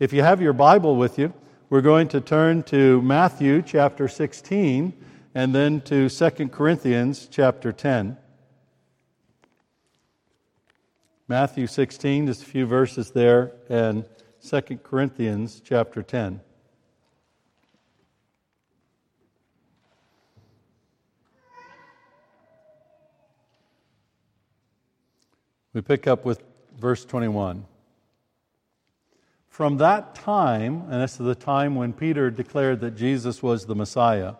If you have your Bible with you, we're going to turn to Matthew chapter 16 and then to 2 Corinthians chapter 10. Matthew 16, just a few verses there, and 2 Corinthians chapter 10. We pick up with verse 21. From that time, and this is the time when Peter declared that Jesus was the Messiah,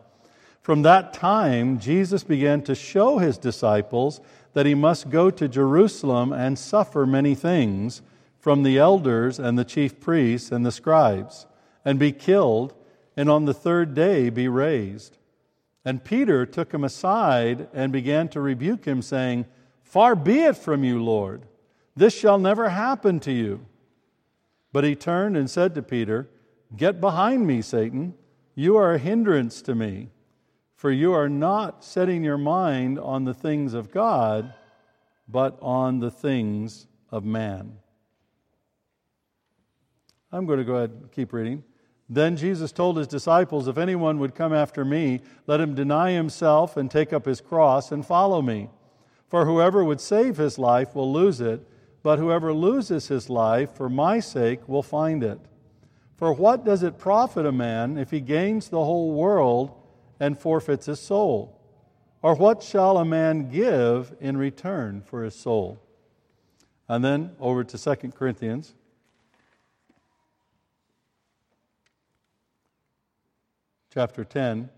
from that time, Jesus began to show his disciples that he must go to Jerusalem and suffer many things from the elders and the chief priests and the scribes, and be killed, and on the third day be raised. And Peter took him aside and began to rebuke him, saying, Far be it from you, Lord. This shall never happen to you. But he turned and said to Peter, Get behind me, Satan. You are a hindrance to me for you are not setting your mind on the things of God, but on the things of man. I'm going to go ahead and keep reading. Then Jesus told his disciples, If anyone would come after me, let him deny himself and take up his cross and follow me. For whoever would save his life will lose it, but whoever loses his life for my sake will find it. For what does it profit a man if he gains the whole world? and forfeits his soul? Or what shall a man give in return for his soul? And then over to 2 Corinthians. Chapter 10,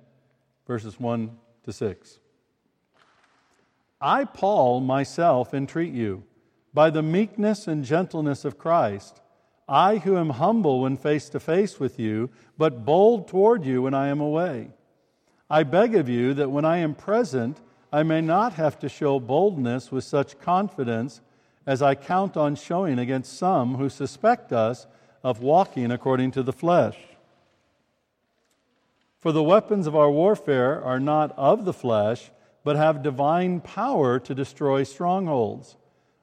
verses 1 to 6. I, Paul, myself entreat you, by the meekness and gentleness of Christ, I who am humble when face to face with you, but bold toward you when I am away. I beg of you that when I am present, I may not have to show boldness with such confidence as I count on showing against some who suspect us of walking according to the flesh. For the weapons of our warfare are not of the flesh, but have divine power to destroy strongholds.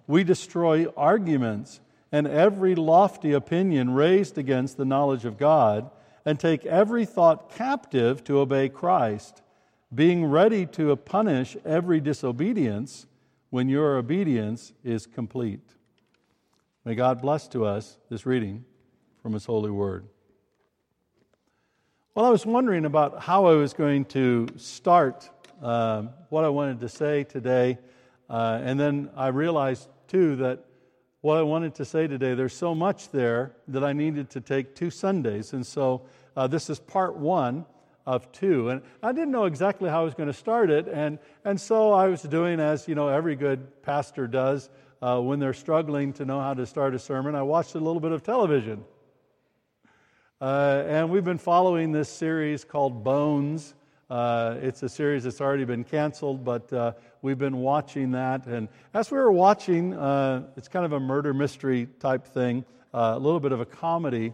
We destroy arguments and every lofty opinion raised against the knowledge of God and take every thought captive to obey Christ, being ready to punish every disobedience when your obedience is complete. May God bless to us this reading from His holy word. Well, I was wondering about how I was going to start uh, what I wanted to say today, uh, and then I realized too that what I wanted to say today. There's so much there that I needed to take two Sundays. And so uh, this is part one of two. And I didn't know exactly how I was going to start it. And, and so I was doing as, you know, every good pastor does uh, when they're struggling to know how to start a sermon. I watched a little bit of television. Uh, and we've been following this series called Bones. Uh, it's a series that's already been canceled, but uh, we've been watching that. And as we were watching, uh, it's kind of a murder mystery type thing, uh, a little bit of a comedy.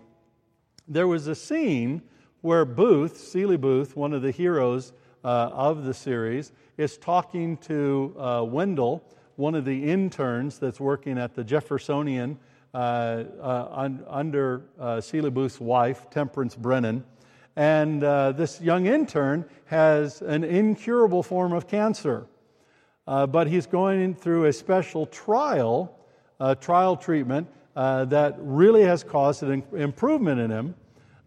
There was a scene where Booth, Seeley Booth, one of the heroes uh, of the series, is talking to uh, Wendell, one of the interns that's working at the Jeffersonian un- under Seeley Booth's wife, Temperance Brennan. And uh, this young intern has an incurable form of cancer. Uh, but he's going through a special trial, uh, trial treatment uh, that really has caused an improvement in him.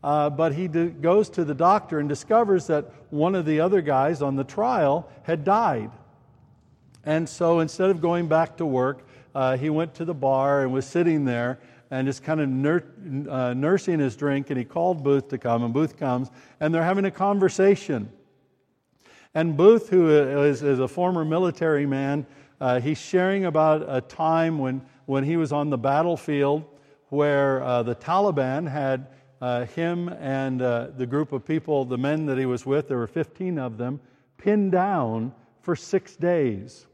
Uh, but he d- goes to the doctor and discovers that one of the other guys on the trial had died. And so instead of going back to work, uh, he went to the bar and was sitting there and is kind of nur- uh, nursing his drink. And he called Booth to come, and Booth comes, and they're having a conversation. And Booth, who is, is a former military man, uh, he's sharing about a time when, when he was on the battlefield where uh, the Taliban had uh, him and uh, the group of people, the men that he was with, there were 15 of them, pinned down for six days.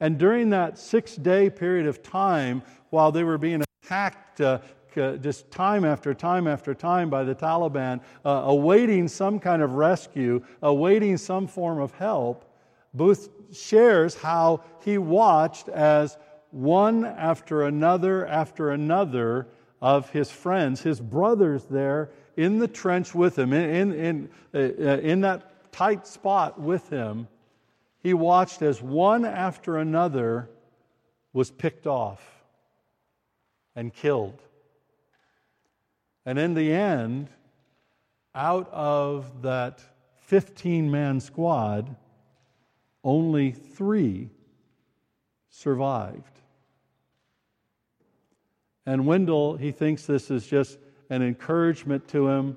And during that six day period of time, while they were being attacked uh, just time after time after time by the Taliban, uh, awaiting some kind of rescue, awaiting some form of help, Booth shares how he watched as one after another after another of his friends, his brothers there in the trench with him, in, in, in, uh, in that tight spot with him, he watched as one after another was picked off and killed. And in the end, out of that 15 man squad, only three survived. And Wendell, he thinks this is just an encouragement to him,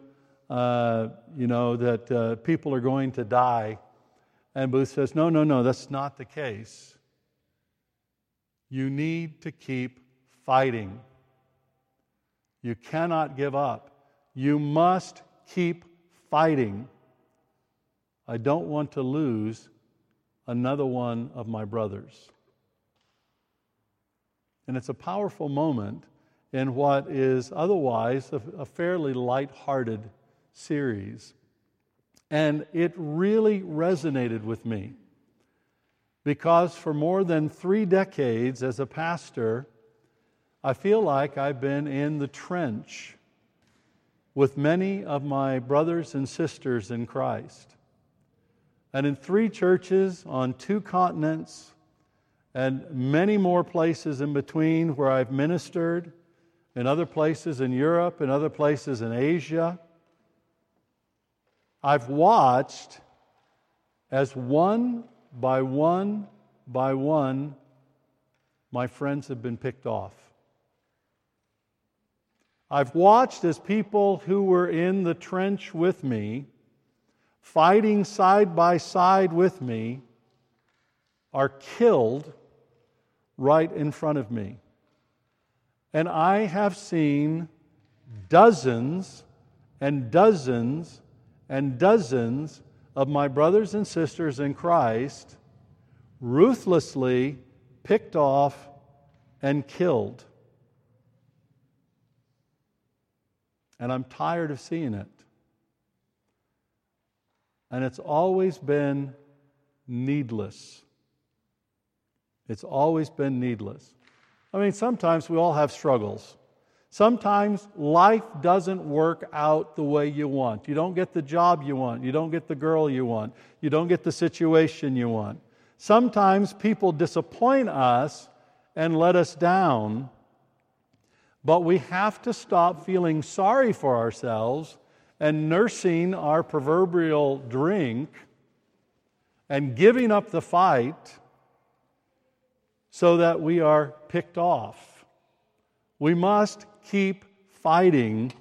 uh, you know, that uh, people are going to die. And Booth says, no, no, no, that's not the case. You need to keep fighting. You cannot give up. You must keep fighting. I don't want to lose another one of my brothers. And it's a powerful moment in what is otherwise a, a fairly light-hearted series. And it really resonated with me because for more than three decades as a pastor, I feel like I've been in the trench with many of my brothers and sisters in Christ. And in three churches on two continents, and many more places in between where I've ministered, in other places in Europe, in other places in Asia. I've watched as one by one by one, my friends have been picked off. I've watched as people who were in the trench with me, fighting side by side with me, are killed right in front of me. And I have seen dozens and dozens and dozens of my brothers and sisters in Christ ruthlessly picked off and killed. And I'm tired of seeing it. And it's always been needless. It's always been needless. I mean, sometimes we all have struggles. Sometimes life doesn't work out the way you want. You don't get the job you want. You don't get the girl you want. You don't get the situation you want. Sometimes people disappoint us and let us down. But we have to stop feeling sorry for ourselves and nursing our proverbial drink and giving up the fight so that we are picked off. We must keep fighting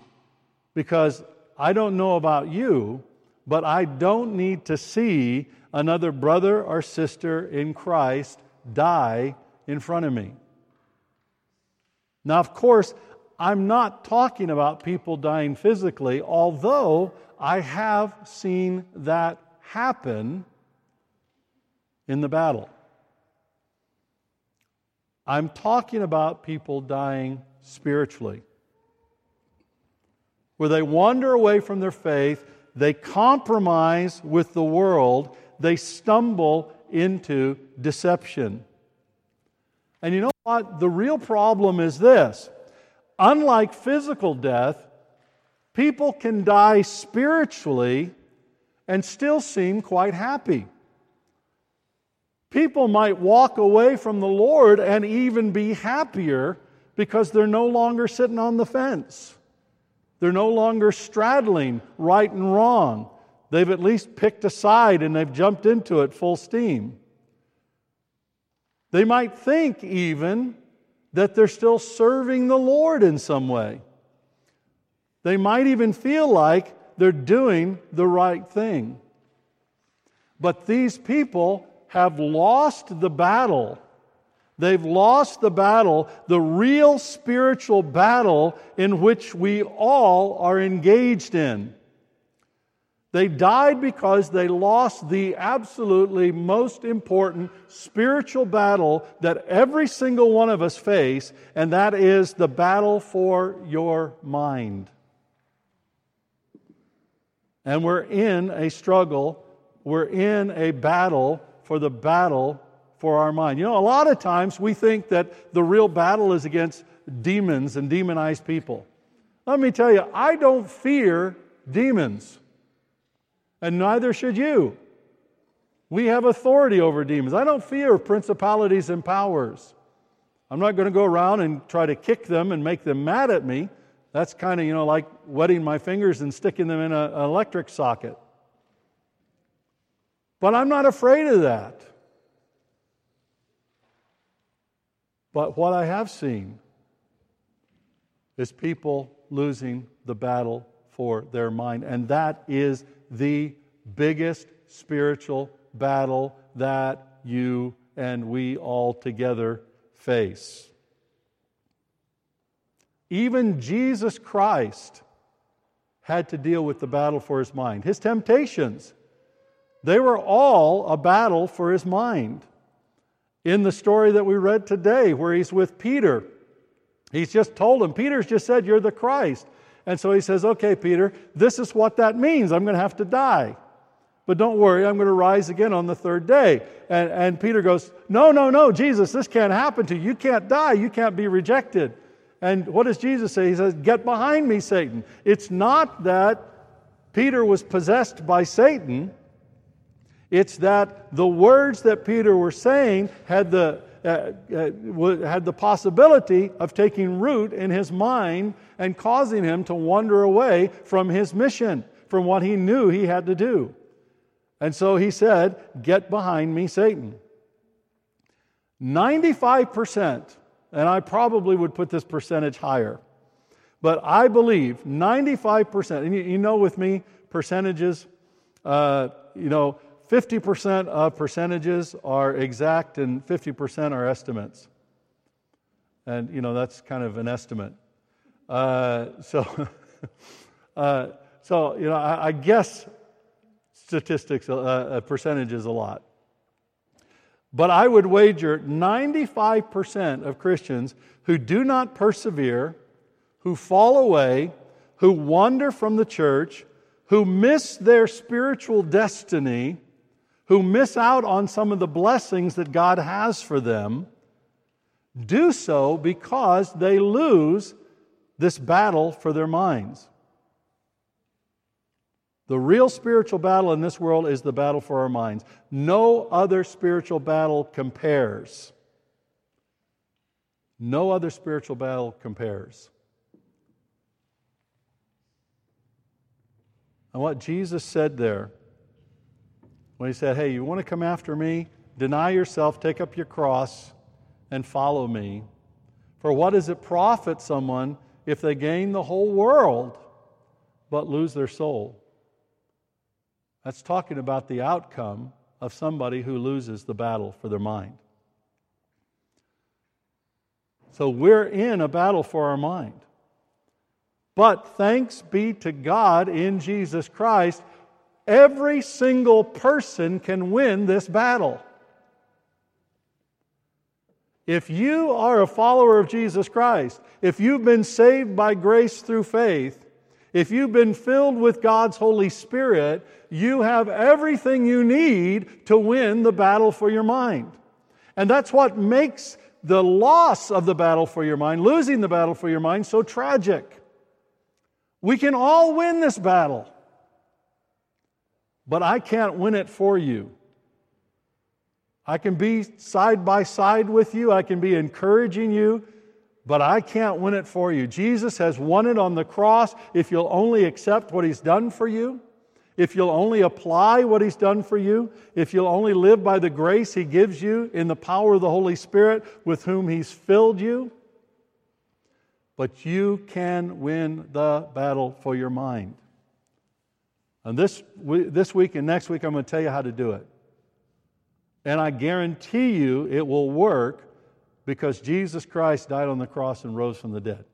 because I don't know about you, but I don't need to see another brother or sister in Christ die in front of me. Now, of course, I'm not talking about people dying physically, although I have seen that happen in the battle. I'm talking about people dying spiritually, where they wander away from their faith, they compromise with the world, they stumble into deception. And you know what? The real problem is this unlike physical death, people can die spiritually and still seem quite happy. People might walk away from the Lord and even be happier because they're no longer sitting on the fence. They're no longer straddling right and wrong. They've at least picked a side and they've jumped into it full steam. They might think even that they're still serving the Lord in some way. They might even feel like they're doing the right thing. But these people have lost the battle. They've lost the battle, the real spiritual battle in which we all are engaged in. They died because they lost the absolutely most important spiritual battle that every single one of us face, and that is the battle for your mind. And we're in a struggle, we're in a battle for the battle for our mind. You know, a lot of times we think that the real battle is against demons and demonized people. Let me tell you, I don't fear demons, and neither should you. We have authority over demons. I don't fear principalities and powers. I'm not going to go around and try to kick them and make them mad at me. That's kind of, you know, like wetting my fingers and sticking them in a, an electric socket. But I'm not afraid of that. But what I have seen is people losing the battle for their mind. And that is the biggest spiritual battle that you and we all together face. Even Jesus Christ had to deal with the battle for his mind. His temptations, they were all a battle for his mind. In the story that we read today, where he's with Peter, he's just told him, Peter's just said, You're the Christ. And so he says, Okay, Peter, this is what that means. I'm going to have to die. But don't worry, I'm going to rise again on the third day. And, and Peter goes, No, no, no, Jesus, this can't happen to you. You can't die. You can't be rejected. And what does Jesus say? He says, Get behind me, Satan. It's not that Peter was possessed by Satan, it's that the words that Peter was saying had the, uh, uh, had the possibility of taking root in his mind and causing him to wander away from his mission, from what he knew he had to do. And so he said, Get behind me, Satan. 95%, and I probably would put this percentage higher, but I believe 95%, and you, you know with me, percentages, uh, you know, 50% of percentages are exact and 50% are estimates. And, you know, that's kind of an estimate. Uh, so, uh, so, you know, I, I guess statistics, uh, uh, percentages a lot. But I would wager 95% of Christians who do not persevere, who fall away, who wander from the church, who miss their spiritual destiny, who miss out on some of the blessings that God has for them, do so because they lose this battle for their minds. The real spiritual battle in this world is the battle for our minds. No other spiritual battle compares. No other spiritual battle compares. And what Jesus said there, when he said, Hey, you want to come after me? Deny yourself, take up your cross, and follow me. For what does it profit someone if they gain the whole world but lose their soul? That's talking about the outcome of somebody who loses the battle for their mind. So we're in a battle for our mind. But thanks be to God in Jesus Christ, every single person can win this battle. If you are a follower of Jesus Christ, if you've been saved by grace through faith, if you've been filled with God's Holy Spirit, you have everything you need to win the battle for your mind. And that's what makes the loss of the battle for your mind, losing the battle for your mind, so tragic. We can all win this battle, but I can't win it for you. I can be side by side with you, I can be encouraging you, but I can't win it for you. Jesus has won it on the cross if you'll only accept what He's done for you, if you'll only apply what He's done for you, if you'll only live by the grace He gives you in the power of the Holy Spirit with whom He's filled you. But you can win the battle for your mind. And this, this week and next week, I'm going to tell you how to do it. And I guarantee you it will work because Jesus Christ died on the cross and rose from the dead.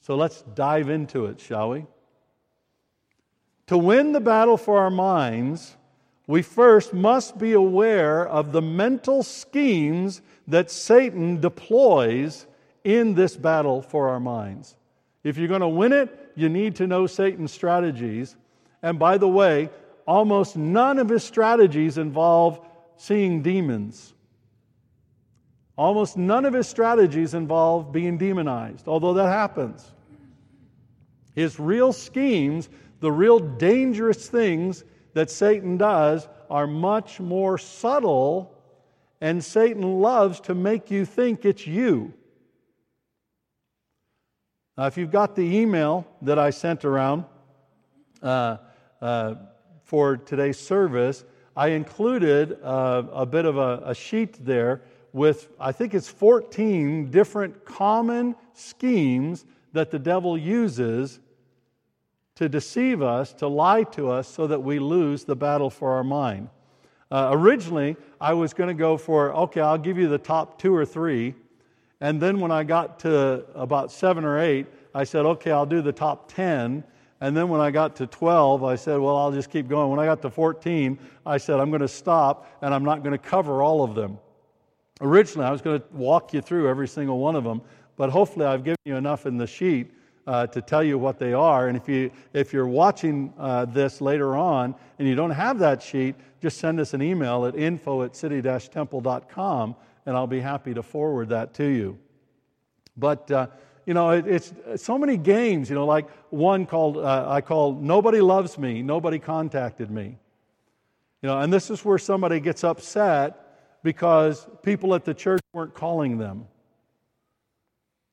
So let's dive into it, shall we? To win the battle for our minds, we first must be aware of the mental schemes that Satan deploys in this battle for our minds. If you're going to win it, you need to know Satan's strategies. And by the way, almost none of his strategies involve seeing demons Almost none of his strategies involve being demonized, although that happens. His real schemes, the real dangerous things that Satan does, are much more subtle, and Satan loves to make you think it's you. Now, if you've got the email that I sent around uh, uh, for today's service, I included uh, a bit of a, a sheet there with, I think it's 14 different common schemes that the devil uses to deceive us, to lie to us, so that we lose the battle for our mind. Uh, originally, I was going to go for, okay, I'll give you the top two or three. And then when I got to about seven or eight, I said, okay, I'll do the top 10. And then when I got to 12, I said, well, I'll just keep going. When I got to 14, I said, I'm going to stop and I'm not going to cover all of them. Originally, I was going to walk you through every single one of them, but hopefully, I've given you enough in the sheet uh, to tell you what they are. And if, you, if you're watching uh, this later on and you don't have that sheet, just send us an email at info at city-temple.com and I'll be happy to forward that to you. But, uh, you know, it, it's so many games, you know, like one called, uh, I call Nobody Loves Me, Nobody Contacted Me. You know, and this is where somebody gets upset because people at the church weren't calling them.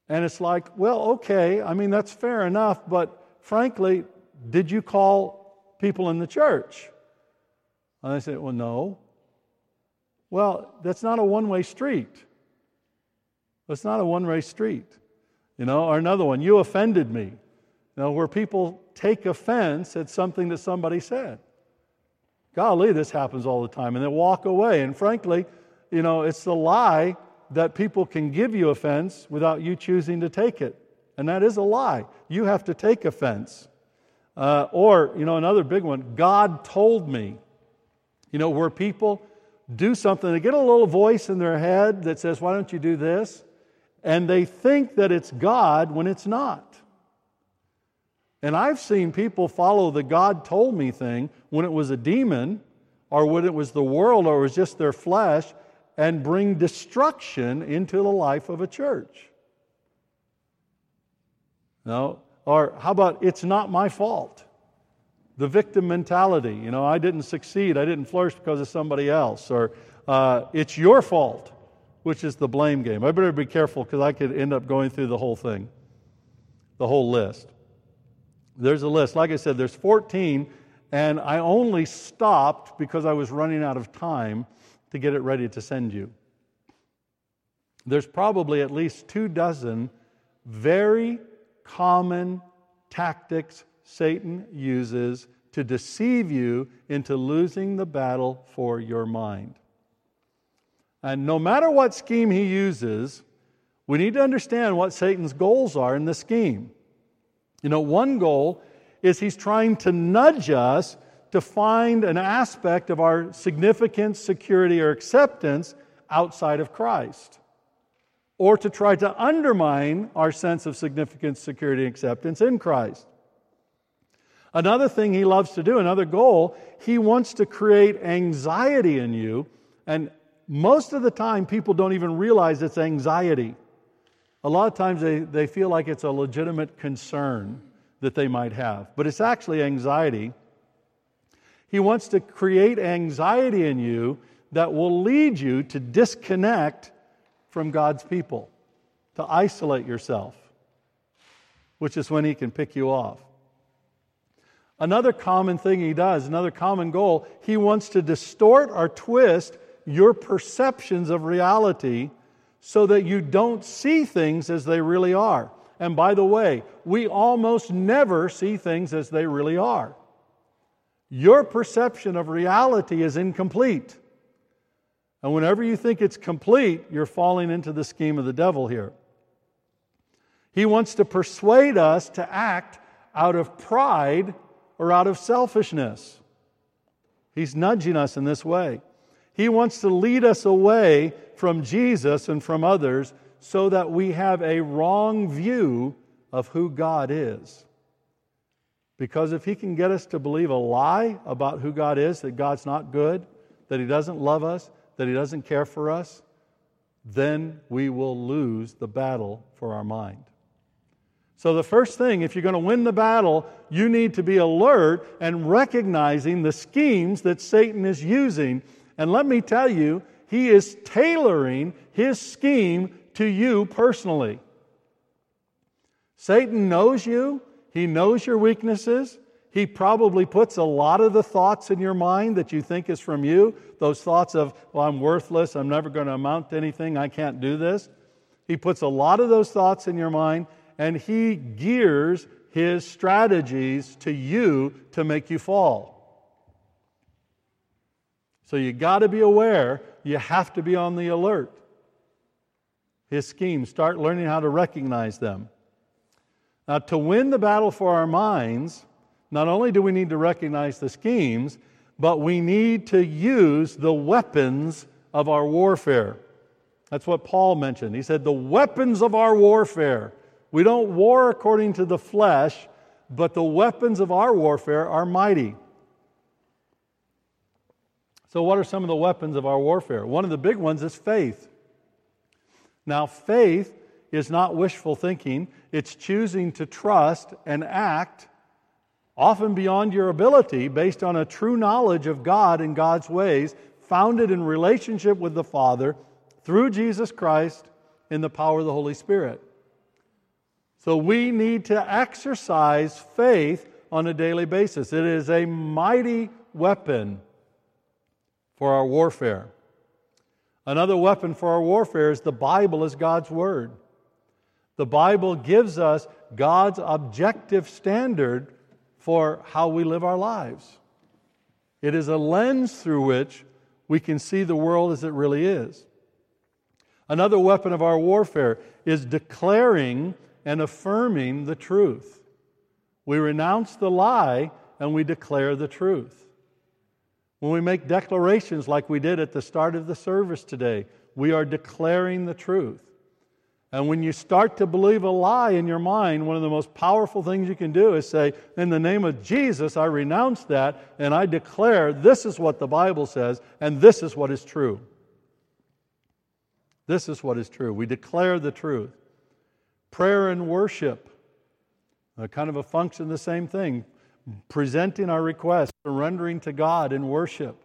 And it's like, well, okay, I mean, that's fair enough, but frankly, did you call people in the church? And I said, well, no. Well, that's not a one way street. That's not a one way street. You know, or another one, you offended me. You know, where people take offense at something that somebody said. Golly, this happens all the time. And they walk away. And frankly, you know, it's the lie that people can give you offense without you choosing to take it. And that is a lie. You have to take offense. Uh, or, you know, another big one God told me. You know, where people do something, they get a little voice in their head that says, Why don't you do this? And they think that it's God when it's not. And I've seen people follow the God told me thing when it was a demon, or when it was the world, or it was just their flesh, and bring destruction into the life of a church. No? Or how about it's not my fault? The victim mentality. You know, I didn't succeed, I didn't flourish because of somebody else. Or uh, it's your fault, which is the blame game. I better be careful because I could end up going through the whole thing, the whole list. There's a list. Like I said, there's 14, and I only stopped because I was running out of time to get it ready to send you. There's probably at least two dozen very common tactics Satan uses to deceive you into losing the battle for your mind. And no matter what scheme he uses, we need to understand what Satan's goals are in the scheme. You know, one goal is he's trying to nudge us to find an aspect of our significance, security, or acceptance outside of Christ, or to try to undermine our sense of significance, security, and acceptance in Christ. Another thing he loves to do, another goal, he wants to create anxiety in you. And most of the time, people don't even realize it's anxiety. A lot of times they, they feel like it's a legitimate concern that they might have, but it's actually anxiety. He wants to create anxiety in you that will lead you to disconnect from God's people, to isolate yourself, which is when He can pick you off. Another common thing He does, another common goal, He wants to distort or twist your perceptions of reality so that you don't see things as they really are. And by the way, we almost never see things as they really are your perception of reality is incomplete. And whenever you think it's complete, you're falling into the scheme of the devil here. He wants to persuade us to act out of pride or out of selfishness. He's nudging us in this way. He wants to lead us away from Jesus and from others so that we have a wrong view of who God is. Because if he can get us to believe a lie about who God is, that God's not good, that he doesn't love us, that he doesn't care for us, then we will lose the battle for our mind. So, the first thing, if you're going to win the battle, you need to be alert and recognizing the schemes that Satan is using. And let me tell you, he is tailoring his scheme to you personally. Satan knows you, he knows your weaknesses. He probably puts a lot of the thoughts in your mind that you think is from you. Those thoughts of, well, I'm worthless, I'm never going to amount to anything, I can't do this. He puts a lot of those thoughts in your mind and he gears his strategies to you to make you fall. So you got to be aware, you have to be on the alert. His schemes, start learning how to recognize them. Now, to win the battle for our minds, not only do we need to recognize the schemes, but we need to use the weapons of our warfare. That's what Paul mentioned. He said, The weapons of our warfare. We don't war according to the flesh, but the weapons of our warfare are mighty. So, what are some of the weapons of our warfare? One of the big ones is faith. Now, faith is not wishful thinking, it's choosing to trust and act, often beyond your ability, based on a true knowledge of God and God's ways, founded in relationship with the Father through Jesus Christ in the power of the Holy Spirit. So we need to exercise faith on a daily basis. It is a mighty weapon for our warfare. Another weapon for our warfare is the Bible as God's Word. The Bible gives us God's objective standard for how we live our lives. It is a lens through which we can see the world as it really is. Another weapon of our warfare is declaring and affirming the truth. We renounce the lie and we declare the truth. When we make declarations like we did at the start of the service today, we are declaring the truth. And when you start to believe a lie in your mind, one of the most powerful things you can do is say, In the name of Jesus, I renounce that and I declare this is what the Bible says and this is what is true. This is what is true. We declare the truth. Prayer and worship, uh, kind of a function, the same thing. Presenting our requests, surrendering to God in worship.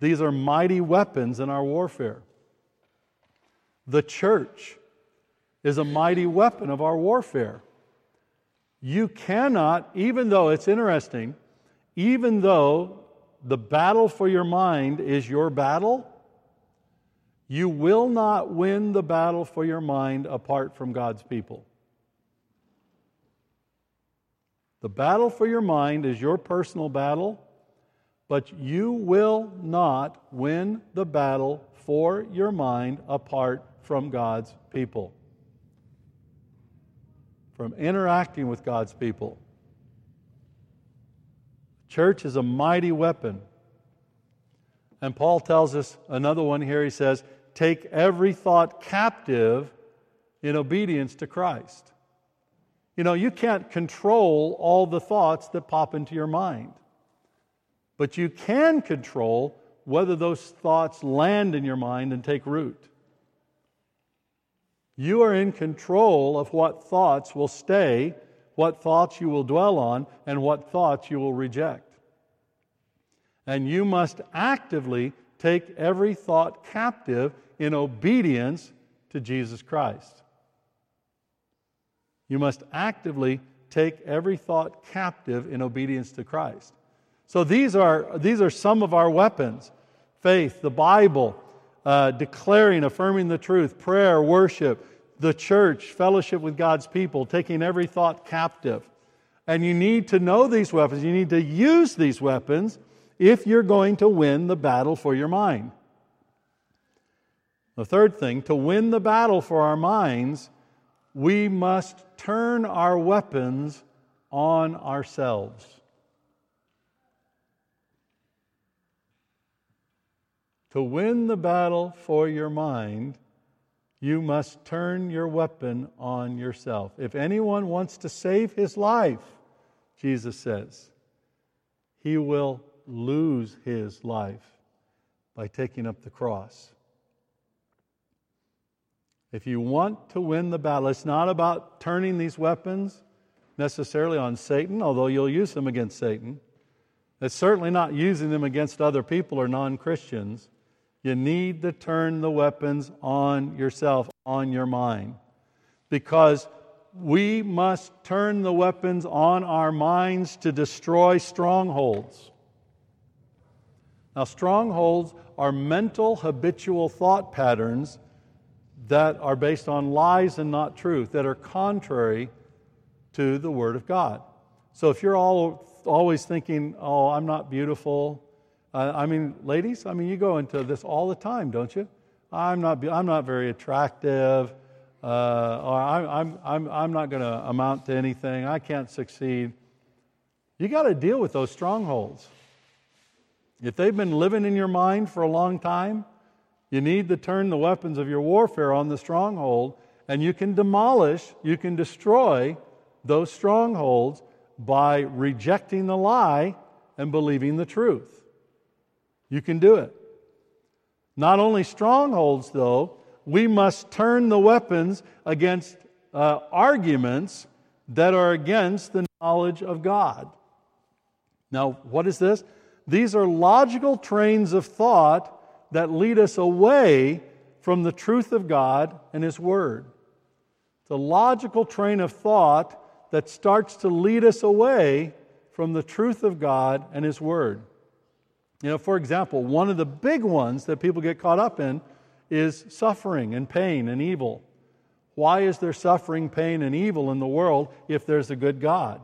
These are mighty weapons in our warfare. The church is a mighty weapon of our warfare. You cannot, even though it's interesting, even though the battle for your mind is your battle, you will not win the battle for your mind apart from God's people. The battle for your mind is your personal battle, but you will not win the battle for your mind apart from God's people. From interacting with God's people. Church is a mighty weapon. And Paul tells us another one here. He says, take every thought captive in obedience to Christ. You know, you can't control all the thoughts that pop into your mind, but you can control whether those thoughts land in your mind and take root. You are in control of what thoughts will stay, what thoughts you will dwell on, and what thoughts you will reject. And you must actively take every thought captive in obedience to Jesus Christ. You must actively take every thought captive in obedience to Christ. So these are, these are some of our weapons faith, the Bible, uh, declaring, affirming the truth, prayer, worship, the church, fellowship with God's people, taking every thought captive. And you need to know these weapons. You need to use these weapons if you're going to win the battle for your mind. The third thing, to win the battle for our minds, we must turn our weapons on ourselves. To win the battle for your mind, you must turn your weapon on yourself. If anyone wants to save his life, Jesus says, he will lose his life by taking up the cross. If you want to win the battle, it's not about turning these weapons necessarily on Satan, although you'll use them against Satan. It's certainly not using them against other people or non Christians. You need to turn the weapons on yourself, on your mind. Because we must turn the weapons on our minds to destroy strongholds. Now, strongholds are mental, habitual thought patterns that are based on lies and not truth, that are contrary to the Word of God. So if you're all always thinking, oh, I'm not beautiful, uh, I mean, ladies, I mean, you go into this all the time, don't you? I'm not, I'm not very attractive, uh, or I'm, I'm, I'm not going to amount to anything, I can't succeed. You got to deal with those strongholds. If they've been living in your mind for a long time, you need to turn the weapons of your warfare on the stronghold, and you can demolish, you can destroy those strongholds by rejecting the lie and believing the truth. You can do it. Not only strongholds, though, we must turn the weapons against uh, arguments that are against the knowledge of God. Now, what is this? These are logical trains of thought that lead us away from the truth of God and His Word. A logical train of thought that starts to lead us away from the truth of God and His Word. You know, for example, one of the big ones that people get caught up in is suffering and pain and evil. Why is there suffering, pain, and evil in the world if there's a good God?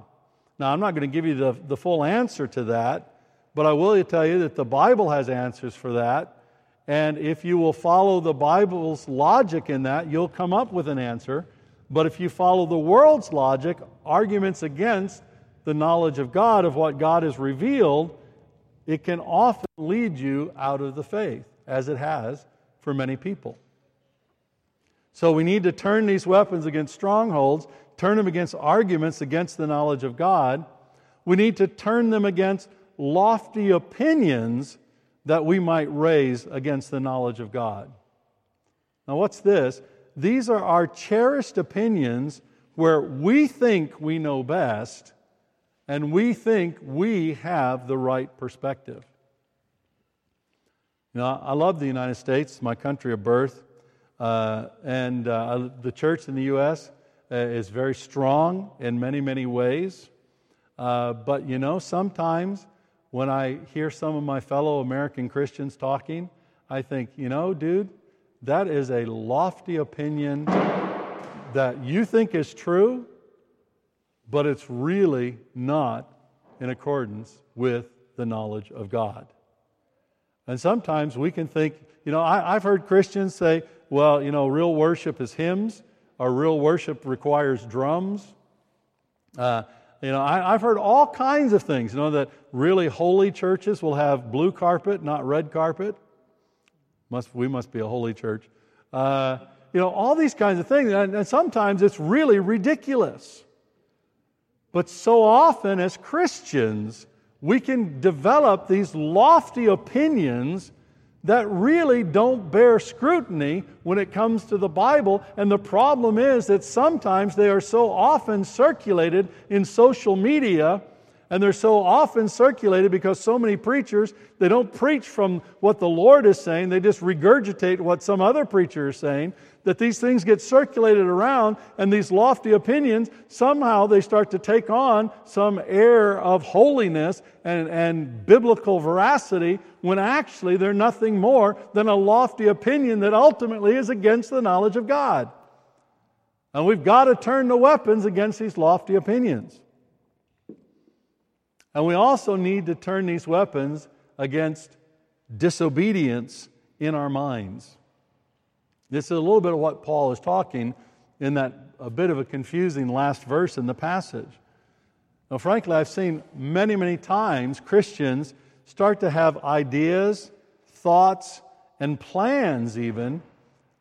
Now, I'm not going to give you the, the full answer to that, but I will tell you that the Bible has answers for that. And if you will follow the Bible's logic in that, you'll come up with an answer. But if you follow the world's logic, arguments against the knowledge of God, of what God has revealed, it can often lead you out of the faith, as it has for many people. So we need to turn these weapons against strongholds, turn them against arguments against the knowledge of God. We need to turn them against lofty opinions that we might raise against the knowledge of God. Now, what's this? These are our cherished opinions where we think we know best and we think we have the right perspective. You know, I love the United States, my country of birth, uh, and uh, the church in the U.S. Uh, is very strong in many, many ways. Uh, but you know, sometimes when I hear some of my fellow American Christians talking, I think, you know, dude, that is a lofty opinion that you think is true, but it's really not in accordance with the knowledge of God. And sometimes we can think, you know, I, have heard Christians say, well, you know, real worship is hymns, or real worship requires drums. Uh, you know, I, have heard all kinds of things. You know, that really holy churches will have blue carpet, not red carpet. Must, we must be a holy church. Uh, you know, all these kinds of things. And, and sometimes it's really ridiculous. But so often as Christians, we can develop these lofty opinions that really don't bear scrutiny when it comes to the Bible. And the problem is that sometimes they are so often circulated in social media and they're so often circulated because so many preachers they don't preach from what the lord is saying. They just regurgitate what some other preacher is saying that these things get circulated around and these lofty opinions somehow they start to take on some air of holiness and, and biblical veracity when actually they're nothing more than a lofty opinion that ultimately is against the knowledge of god. And we've got to turn the weapons against these lofty opinions and we also need to turn these weapons against disobedience in our minds. This is a little bit of what Paul is talking in that a bit of a confusing last verse in the passage. Now, frankly, I've seen many, many times Christians start to have ideas, thoughts, and plans, even,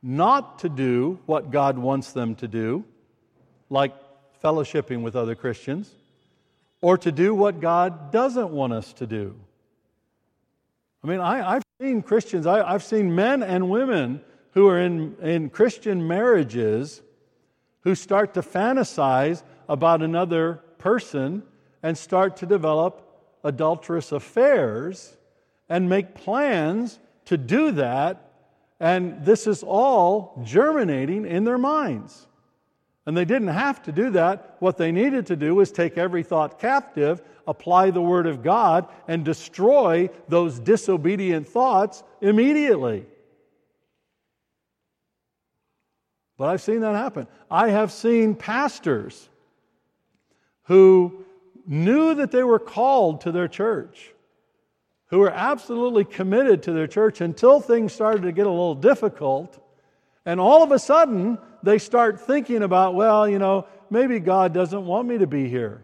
not to do what God wants them to do, like fellowshipping with other Christians or to do what God doesn't want us to do. I mean, I, have seen Christians, I, I've seen men and women who are in, in Christian marriages who start to fantasize about another person and start to develop adulterous affairs and make plans to do that. And this is all germinating in their minds. And they didn't have to do that. What they needed to do was take every thought captive, apply the Word of God, and destroy those disobedient thoughts immediately. But I've seen that happen. I have seen pastors who knew that they were called to their church, who were absolutely committed to their church until things started to get a little difficult. And all of a sudden, they start thinking about, well, you know, maybe God doesn't want me to be here.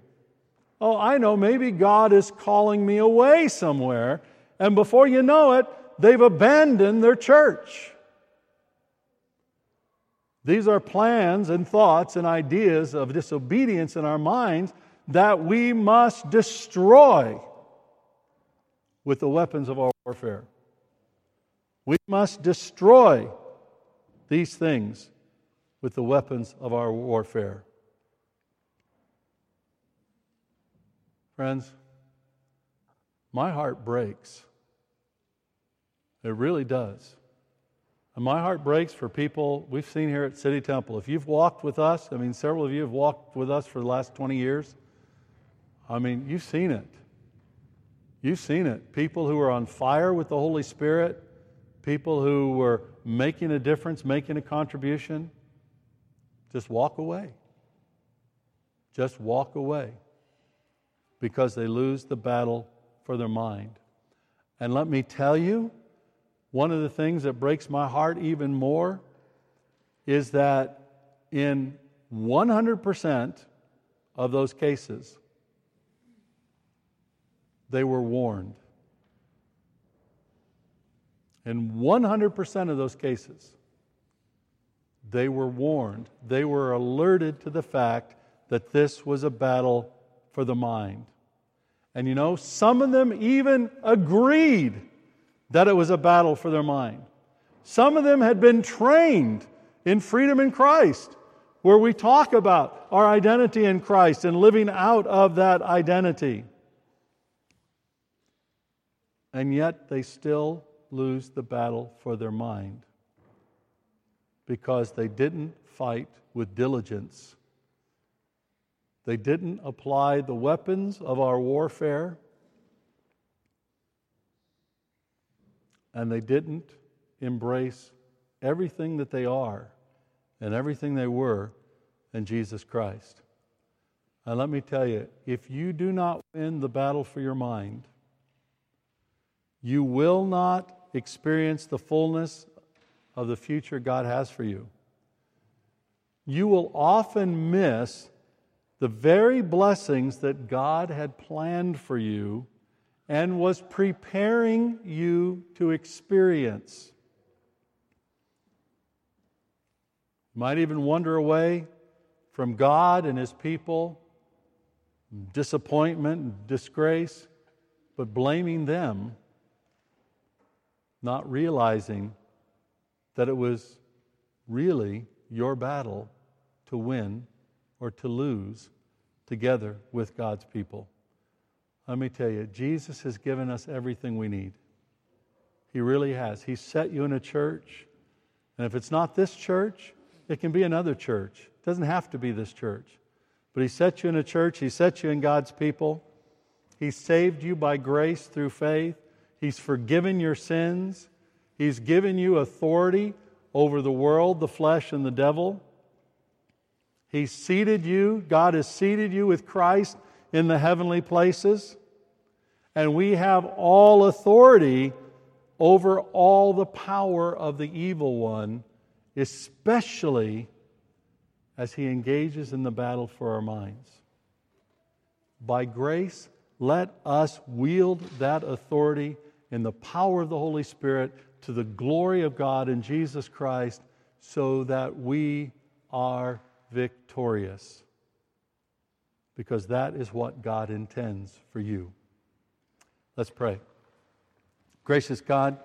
Oh, I know, maybe God is calling me away somewhere. And before you know it, they've abandoned their church. These are plans and thoughts and ideas of disobedience in our minds that we must destroy with the weapons of our warfare. We must destroy these things with the weapons of our warfare. Friends, my heart breaks. It really does. And my heart breaks for people we've seen here at City Temple. If you've walked with us, I mean, several of you have walked with us for the last 20 years. I mean, you've seen it. You've seen it. People who are on fire with the Holy Spirit, people who were making a difference, making a contribution, just walk away. Just walk away because they lose the battle for their mind. And let me tell you, one of the things that breaks my heart even more is that in 100% of those cases, they were warned. In 100% of those cases, they were warned. They were alerted to the fact that this was a battle for the mind. And you know, some of them even agreed that it was a battle for their mind. Some of them had been trained in freedom in Christ, where we talk about our identity in Christ and living out of that identity and yet they still lose the battle for their mind because they didn't fight with diligence. They didn't apply the weapons of our warfare, and they didn't embrace everything that they are and everything they were in Jesus Christ. And let me tell you, if you do not win the battle for your mind, you will not experience the fullness of the future God has for you. You will often miss the very blessings that God had planned for you and was preparing you to experience. You might even wander away from God and His people, disappointment disgrace, but blaming them not realizing that it was really your battle to win or to lose together with God's people. Let me tell you, Jesus has given us everything we need. He really has. He set you in a church. And if it's not this church, it can be another church. It doesn't have to be this church. But He set you in a church, He set you in God's people. He saved you by grace through faith. He's forgiven your sins. He's given you authority over the world, the flesh, and the devil. He's seated you, God has seated you with Christ in the heavenly places. And we have all authority over all the power of the evil one, especially as he engages in the battle for our minds. By grace, let us wield that authority in the power of the Holy Spirit to the glory of God in Jesus Christ so that we are victorious. Because that is what God intends for you. Let's pray. Gracious God,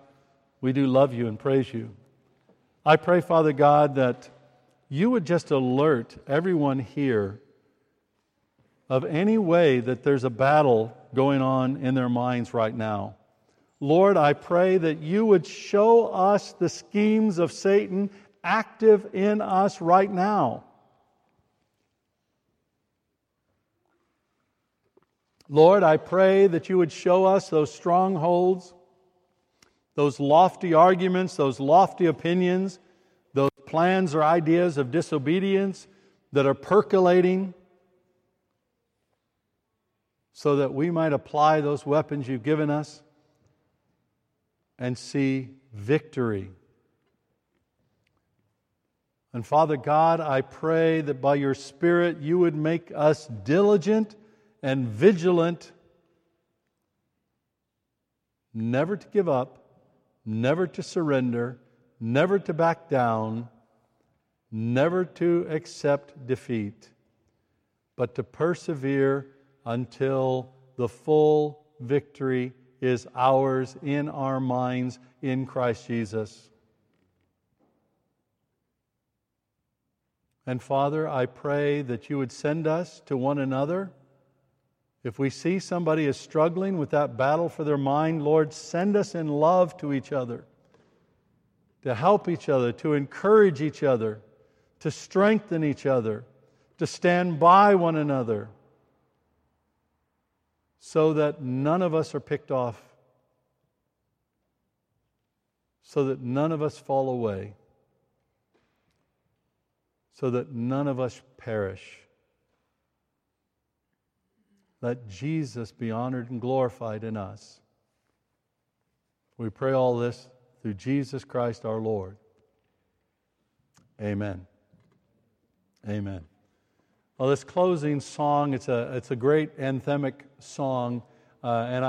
we do love you and praise you. I pray, Father God, that you would just alert everyone here of any way that there's a battle going on in their minds right now. Lord, I pray that you would show us the schemes of Satan active in us right now. Lord, I pray that you would show us those strongholds, those lofty arguments, those lofty opinions, those plans or ideas of disobedience that are percolating so that we might apply those weapons you've given us and see victory. And Father God, I pray that by your Spirit you would make us diligent and vigilant, never to give up, never to surrender, never to back down, never to accept defeat, but to persevere until the full victory is ours in our minds in Christ Jesus. And Father, I pray that you would send us to one another. If we see somebody is struggling with that battle for their mind, Lord, send us in love to each other, to help each other, to encourage each other, to strengthen each other, to stand by one another so that none of us are picked off, so that none of us fall away, so that none of us perish. Let Jesus be honored and glorified in us. We pray all this through Jesus Christ our Lord. Amen. Amen. Well, this closing song, it's a, it's a great anthemic song, uh, and I